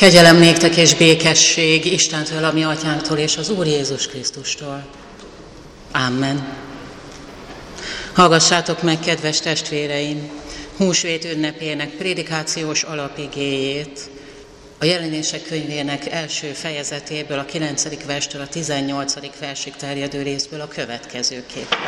Kegyelem néktek és békesség Istentől, a mi atyánktól és az Úr Jézus Krisztustól. Amen. Hallgassátok meg, kedves testvéreim, húsvét ünnepének prédikációs alapigéjét, a jelenések könyvének első fejezetéből, a 9. verstől a 18. versig terjedő részből a következőképpen.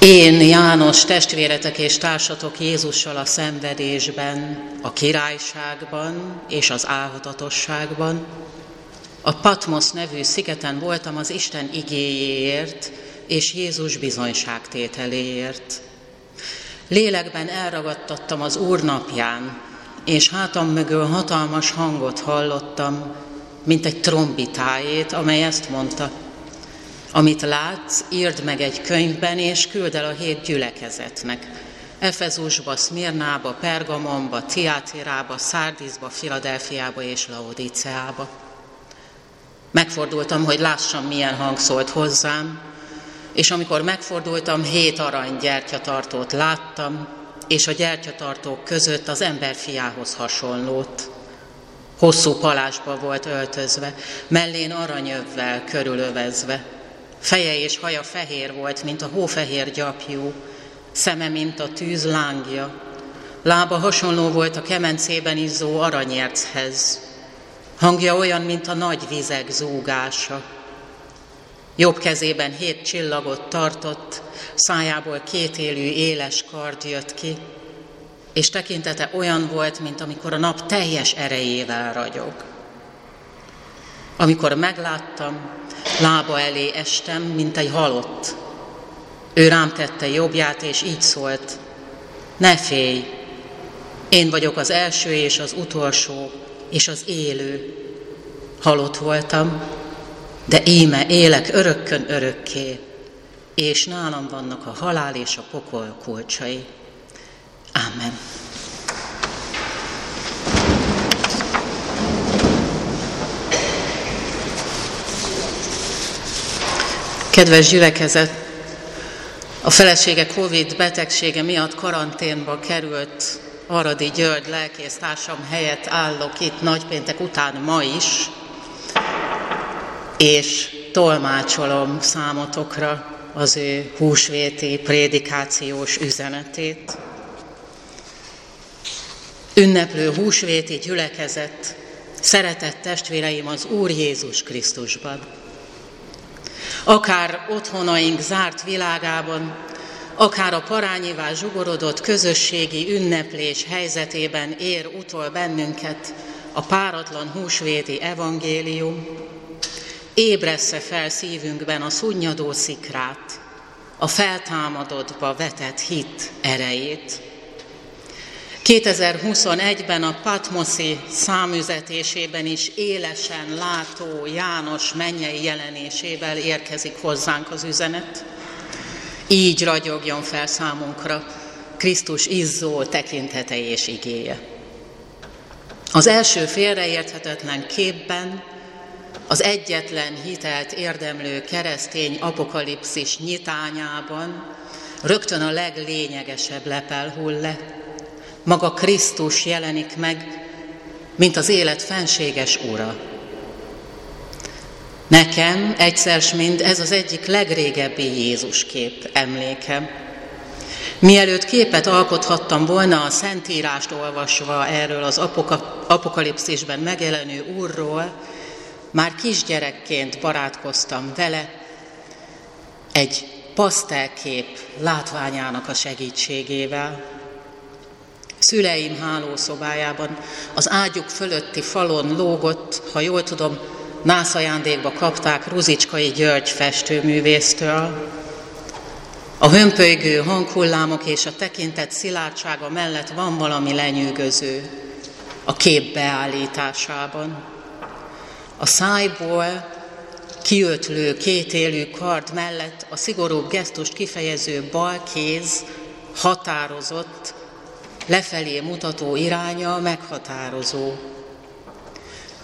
Én, János, testvéretek és társatok Jézussal a szenvedésben, a királyságban és az álhatatosságban, a Patmos nevű szigeten voltam az Isten igéjéért és Jézus bizonyságtételéért. Lélekben elragadtattam az Úr napján, és hátam mögül hatalmas hangot hallottam, mint egy trombitájét, amely ezt mondta, amit látsz, írd meg egy könyvben, és küld el a hét gyülekezetnek. Efezusba, Szmirnába, Pergamonba, Tiátirába, Szárdizba, Filadelfiába és Laodiceába. Megfordultam, hogy lássam, milyen hang szólt hozzám, és amikor megfordultam, hét arany gyertyatartót láttam, és a gyertyatartók között az ember fiához hasonlót. Hosszú palásba volt öltözve, mellén aranyövvel körülövezve. Feje és haja fehér volt, mint a hófehér gyapjú, szeme, mint a tűz lángja. Lába hasonló volt a kemencében izzó aranyérchez. Hangja olyan, mint a nagy vizek zúgása. Jobb kezében hét csillagot tartott, szájából kétélű éles kard jött ki, és tekintete olyan volt, mint amikor a nap teljes erejével ragyog. Amikor megláttam, lába elé estem, mint egy halott. Ő rám tette jobbját, és így szólt, ne félj, én vagyok az első és az utolsó, és az élő. Halott voltam, de íme élek örökkön örökké, és nálam vannak a halál és a pokol kulcsai. Amen. Kedves gyülekezet, a felesége Covid betegsége miatt karanténba került Aradi György lelkésztársam helyett állok itt nagypéntek után ma is, és tolmácsolom számotokra az ő húsvéti prédikációs üzenetét. Ünneplő húsvéti gyülekezet, szeretett testvéreim az Úr Jézus Krisztusban. Akár otthonaink zárt világában, akár a parányivá zsugorodott közösségi ünneplés helyzetében ér utol bennünket a páratlan húsvéti evangélium, ébressze fel szívünkben a szunnyadó szikrát, a feltámadottba vetett hit erejét. 2021-ben a Patmoszi számüzetésében is élesen látó János mennyei jelenésével érkezik hozzánk az üzenet. Így ragyogjon fel számunkra Krisztus izzó tekintete és igéje. Az első félreérthetetlen képben az egyetlen hitelt érdemlő keresztény apokalipszis nyitányában rögtön a leglényegesebb lepel hull le. Maga Krisztus jelenik meg, mint az élet fenséges ura. Nekem egyszer mind ez az egyik legrégebbi Jézus kép emlékem. Mielőtt képet alkothattam volna a Szentírást olvasva erről az apokalipszisben megjelenő úrról, már kisgyerekként barátkoztam vele, egy pasztelkép látványának a segítségével. Szüleim hálószobájában az ágyuk fölötti falon lógott, ha jól tudom, nászajándékba kapták Ruzicskai György festőművésztől. A hömpölygő hanghullámok és a tekintet szilárdsága mellett van valami lenyűgöző a kép beállításában. A szájból kiötlő kétélű kard mellett a szigorúbb gesztust kifejező bal kéz határozott, lefelé mutató iránya meghatározó.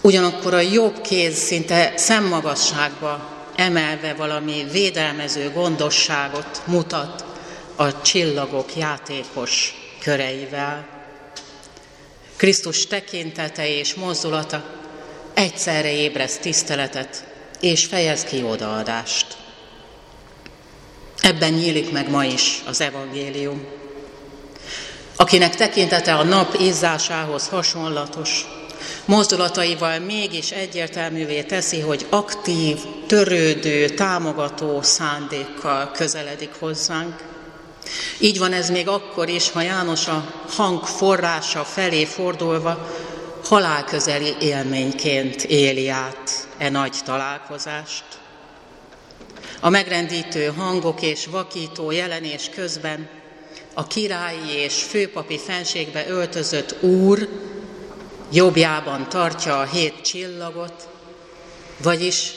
Ugyanakkor a jobb kéz szinte szemmagasságba emelve valami védelmező gondosságot mutat a csillagok játékos köreivel. Krisztus tekintete és mozdulata egyszerre ébreszt tiszteletet és fejez ki odaadást. Ebben nyílik meg ma is az evangélium. Akinek tekintete a nap izzásához hasonlatos, mozdulataival mégis egyértelművé teszi, hogy aktív, törődő, támogató szándékkal közeledik hozzánk. Így van ez még akkor is, ha János a hang forrása felé fordulva halálközeli élményként éli át e nagy találkozást. A megrendítő hangok és vakító jelenés közben a királyi és főpapi fenségbe öltözött úr jobbjában tartja a hét csillagot, vagyis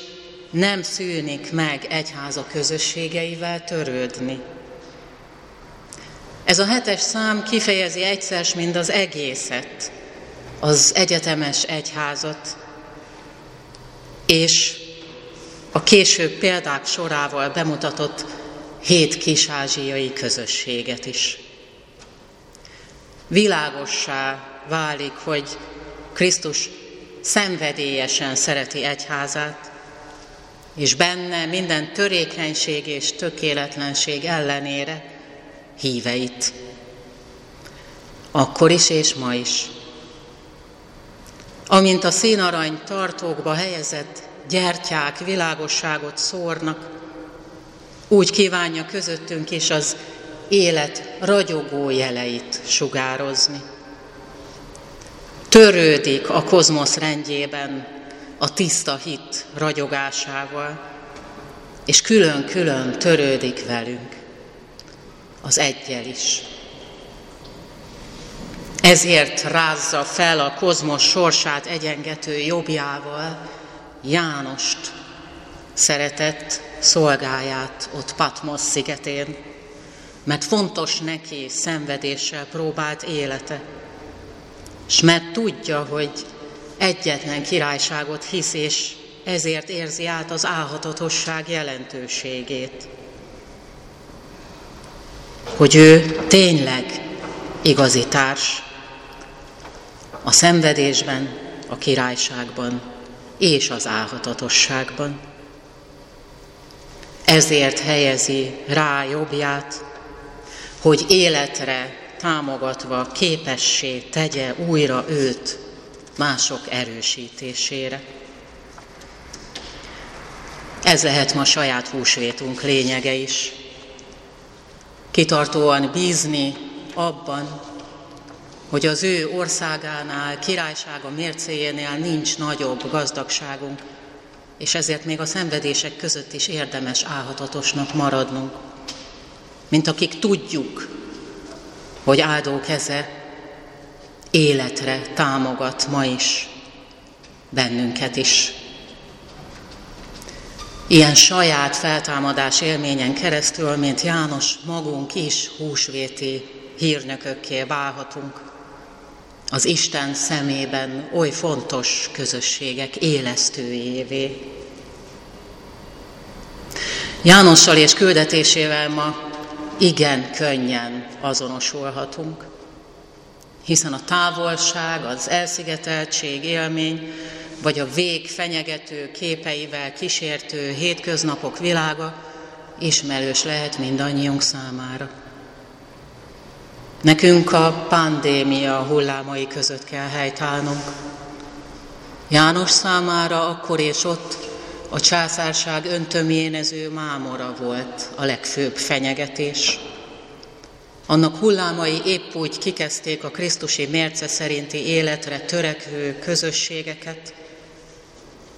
nem szűnik meg egyháza közösségeivel törődni. Ez a hetes szám kifejezi egyszer mind az egészet, az egyetemes egyházat, és a később példák sorával bemutatott hét kisázsiai közösséget is. Világossá válik, hogy Krisztus szenvedélyesen szereti egyházát, és benne minden törékenység és tökéletlenség ellenére híveit. Akkor is és ma is. Amint a színarany tartókba helyezett gyertyák világosságot szórnak, úgy kívánja közöttünk is az élet ragyogó jeleit sugározni. Törődik a kozmosz rendjében a tiszta hit ragyogásával, és külön-külön törődik velünk, az egyel is. Ezért rázza fel a kozmos sorsát egyengető jobbjával Jánost, szeretett szolgáját ott Patmos szigetén, mert fontos neki szenvedéssel próbált élete, és mert tudja, hogy egyetlen királyságot hisz, és ezért érzi át az álhatatosság jelentőségét. Hogy ő tényleg igazi társ, a szenvedésben, a királyságban és az álhatatosságban. Ezért helyezi rá jobbját, hogy életre támogatva képessé tegye újra őt mások erősítésére. Ez lehet ma saját húsvétunk lényege is. Kitartóan bízni abban, hogy az ő országánál, királysága mércéjénél nincs nagyobb gazdagságunk, és ezért még a szenvedések között is érdemes álhatatosnak maradnunk, mint akik tudjuk, hogy áldó keze életre támogat ma is bennünket is. Ilyen saját feltámadás élményen keresztül, mint János, magunk is húsvéti hírnökökké válhatunk az Isten szemében oly fontos közösségek élesztőjévé. Jánossal és küldetésével ma igen könnyen azonosulhatunk, hiszen a távolság, az elszigeteltség élmény, vagy a vég fenyegető képeivel kísértő hétköznapok világa ismerős lehet mindannyiunk számára. Nekünk a pandémia hullámai között kell helytállnunk. János számára akkor és ott a császárság öntömjénező mámora volt a legfőbb fenyegetés. Annak hullámai épp úgy kikezdték a Krisztusi mérce szerinti életre törekvő közösségeket,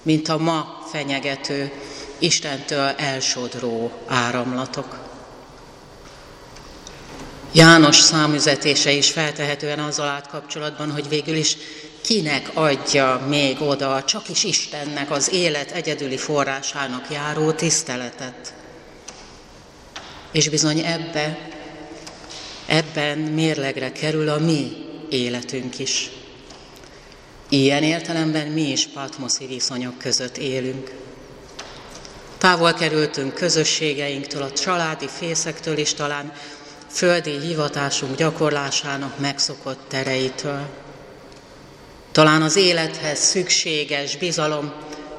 mint a ma fenyegető, Istentől elsodró áramlatok. János számüzetése is feltehetően azzal át kapcsolatban, hogy végül is kinek adja még oda, csak is Istennek az élet egyedüli forrásának járó tiszteletet. És bizony ebbe, ebben mérlegre kerül a mi életünk is. Ilyen értelemben mi is patmoszi viszonyok között élünk. Távol kerültünk közösségeinktől, a családi fészektől is talán földi hivatásunk gyakorlásának megszokott tereitől. Talán az élethez szükséges bizalom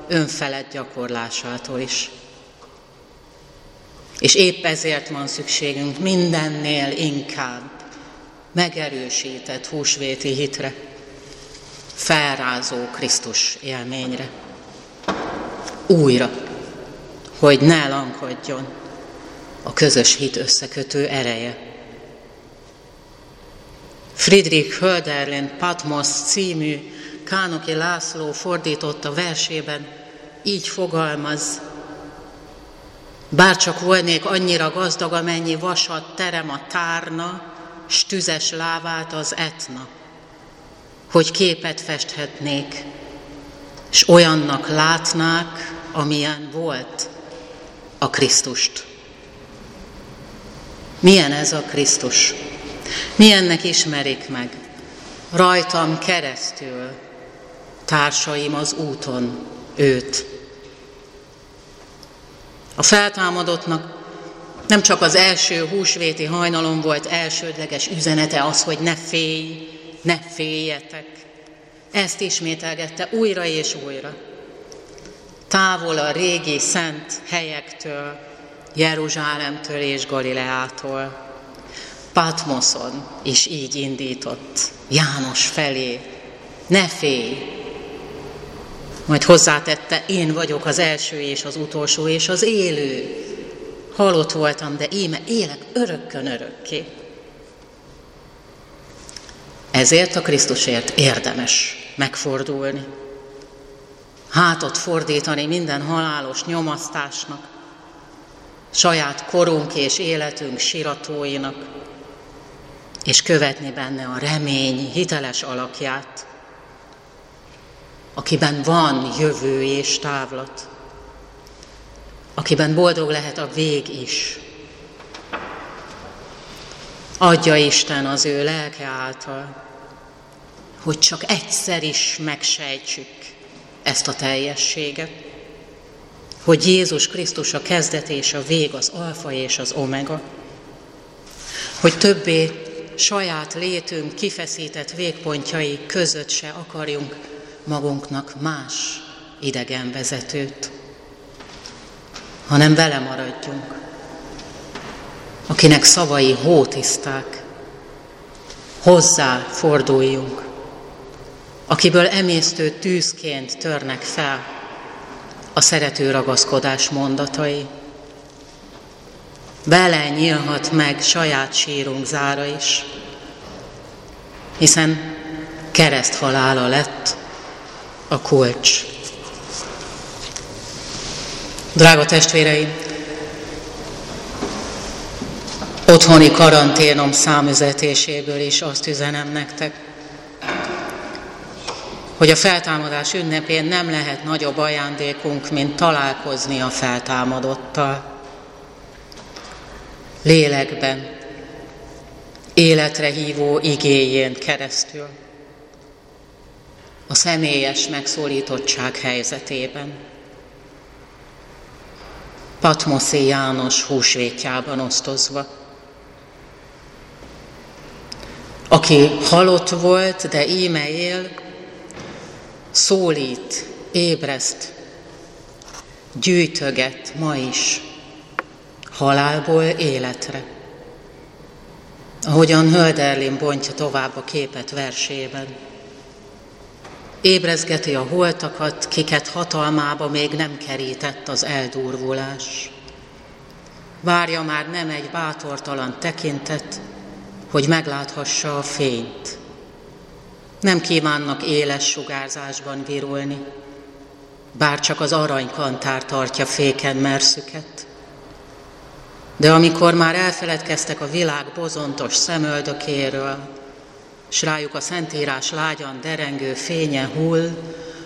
önfelett gyakorlásától is. És épp ezért van szükségünk mindennél inkább megerősített húsvéti hitre, felrázó Krisztus élményre. Újra, hogy ne lankodjon a közös hit összekötő ereje. Friedrich Hölderlin Patmos című Kánoki László fordította versében, így fogalmaz, Bárcsak volnék annyira gazdag, amennyi vasat terem a tárna, s tüzes lávát az etna, hogy képet festhetnék, s olyannak látnák, amilyen volt a Krisztust. Milyen ez a Krisztus? Milyennek ismerik meg? Rajtam keresztül, társaim az úton őt. A feltámadottnak nem csak az első húsvéti hajnalon volt elsődleges üzenete az, hogy ne félj, ne féljetek. Ezt ismételgette újra és újra. Távol a régi szent helyektől, Jeruzsálemtől és Galileától. Patmoszon is így indított János felé. Ne félj, majd hozzátette, én vagyok az első és az utolsó és az élő. Halott voltam, de íme élek örökkön örökké. Ezért a Krisztusért érdemes megfordulni. Hátot fordítani minden halálos nyomasztásnak, saját korunk és életünk siratóinak, és követni benne a remény hiteles alakját, akiben van jövő és távlat, akiben boldog lehet a vég is. Adja Isten az ő lelke által, hogy csak egyszer is megsejtsük ezt a teljességet, hogy Jézus Krisztus a kezdet és a vég, az alfa és az omega, hogy többé saját létünk kifeszített végpontjai között se akarjunk magunknak más idegen vezetőt, hanem vele maradjunk, akinek szavai hótiszták, hozzá forduljunk, akiből emésztő tűzként törnek fel a szerető ragaszkodás mondatai. Vele nyílhat meg saját sírunk zára is, hiszen kereszt halála lett a kulcs. Drága testvéreim, otthoni karanténom számüzetéséből is azt üzenem nektek, hogy a feltámadás ünnepén nem lehet nagyobb ajándékunk, mint találkozni a feltámadottal. Lélekben, életre hívó igéjén keresztül a személyes megszólítottság helyzetében. Patmoszi János húsvétjában osztozva. Aki halott volt, de íme él, szólít, ébreszt, gyűjtöget ma is halálból életre. Ahogyan Hölderlin bontja tovább a képet versében ébrezgeti a holtakat, kiket hatalmába még nem kerített az eldurvulás. Várja már nem egy bátortalan tekintet, hogy megláthassa a fényt. Nem kívánnak éles sugárzásban virulni, bár csak az aranykantár tartja féken merszüket. De amikor már elfeledkeztek a világ bozontos szemöldökéről, s rájuk a Szentírás lágyan derengő fénye hull,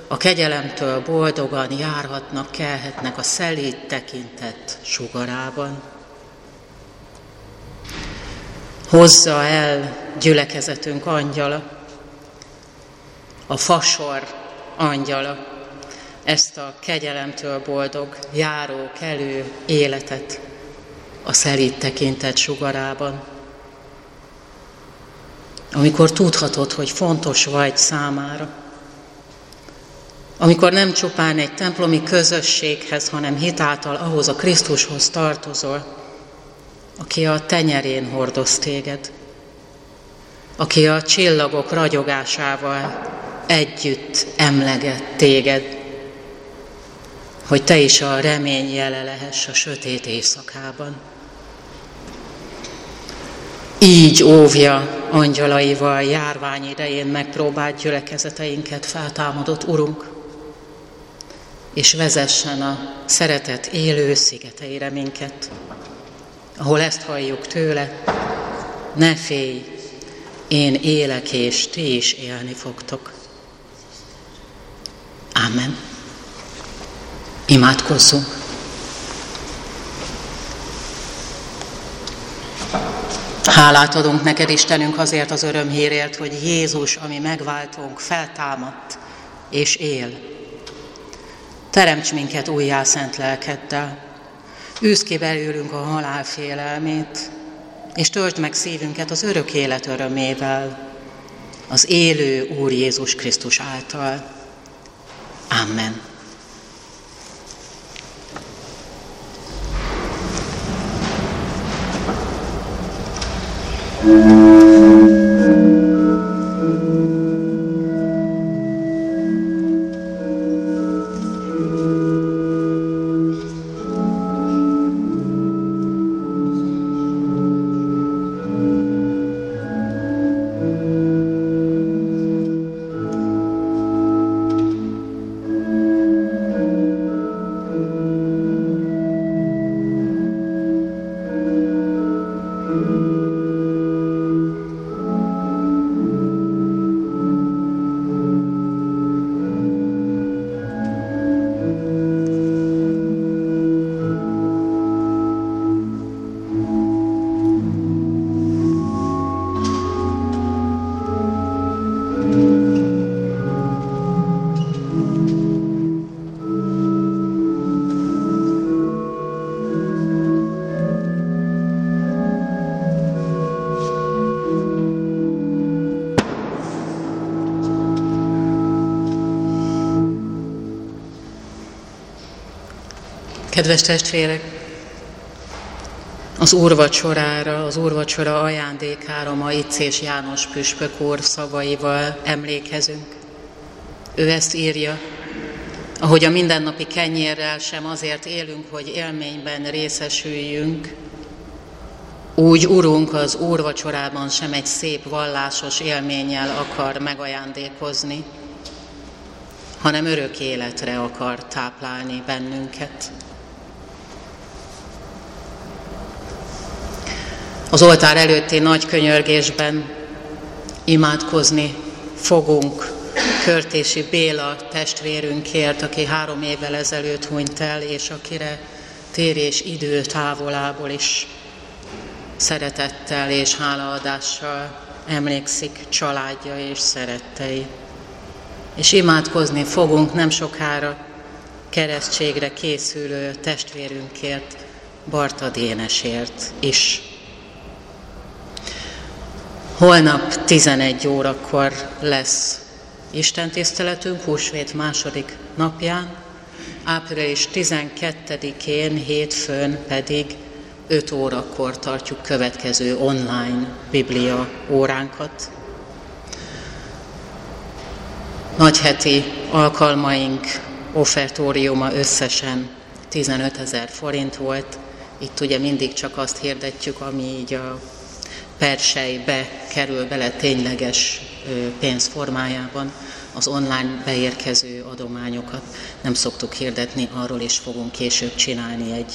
a kegyelemtől boldogan járhatnak, kelhetnek a szelíd tekintet sugarában. Hozza el gyülekezetünk angyala, a fasor angyala, ezt a kegyelemtől boldog, járó, kelő életet a szelíd tekintet sugarában. Amikor tudhatod, hogy fontos vagy számára, amikor nem csupán egy templomi közösséghez, hanem hitáltal ahhoz a Krisztushoz tartozol, aki a tenyerén hordoz téged, aki a csillagok ragyogásával együtt emleget téged, hogy te is a remény jele lehess a sötét éjszakában. Így óvja angyalaival járvány idején megpróbált gyülekezeteinket feltámadott Urunk, és vezessen a szeretet élő szigeteire minket, ahol ezt halljuk tőle, ne félj, én élek, és ti is élni fogtok. Amen. Imádkozzunk. Hálát adunk neked, Istenünk, azért az örömhírért, hogy Jézus, ami megváltunk, feltámadt és él. Teremts minket újjá szent lelkeddel. Űzd ki belőlünk a halál félelmét, és töltsd meg szívünket az örök élet örömével, az élő Úr Jézus Krisztus által. Amen. Kedves testvérek, az úrvacsorára, az úrvacsora ajándékára ma és János Püspök úr szavaival emlékezünk. Ő ezt írja, ahogy a mindennapi kenyérrel sem azért élünk, hogy élményben részesüljünk, úgy Urunk az úrvacsorában sem egy szép vallásos élménnyel akar megajándékozni, hanem örök életre akar táplálni bennünket. Az oltár előtti nagy könyörgésben imádkozni fogunk Körtési Béla testvérünkért, aki három évvel ezelőtt hunyt el, és akire térés idő távolából is szeretettel és hálaadással emlékszik családja és szerettei. És imádkozni fogunk nem sokára keresztségre készülő testvérünkért, Barta Dénesért is. Holnap 11 órakor lesz Isten tiszteletünk, húsvét második napján, április 12-én, hétfőn pedig 5 órakor tartjuk következő online biblia óránkat. Nagyheti alkalmaink offertóriuma összesen 15 ezer forint volt. Itt ugye mindig csak azt hirdetjük, ami így a persejbe kerül bele tényleges pénz formájában az online beérkező adományokat. Nem szoktuk hirdetni, arról is fogunk később csinálni egy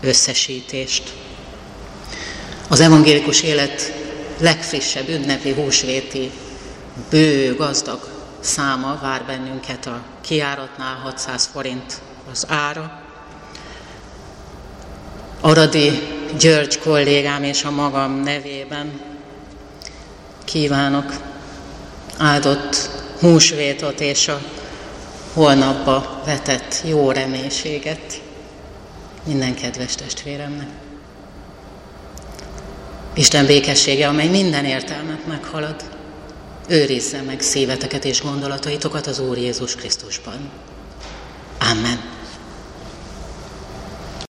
összesítést. Az evangélikus élet legfrissebb ünnepi húsvéti bő, gazdag száma vár bennünket a kiáratnál 600 forint az ára. Aradi György kollégám és a magam nevében kívánok áldott húsvétot és a holnapba vetett jó reménységet minden kedves testvéremnek. Isten békessége, amely minden értelmet meghalad, őrizze meg szíveteket és gondolataitokat az Úr Jézus Krisztusban. Amen.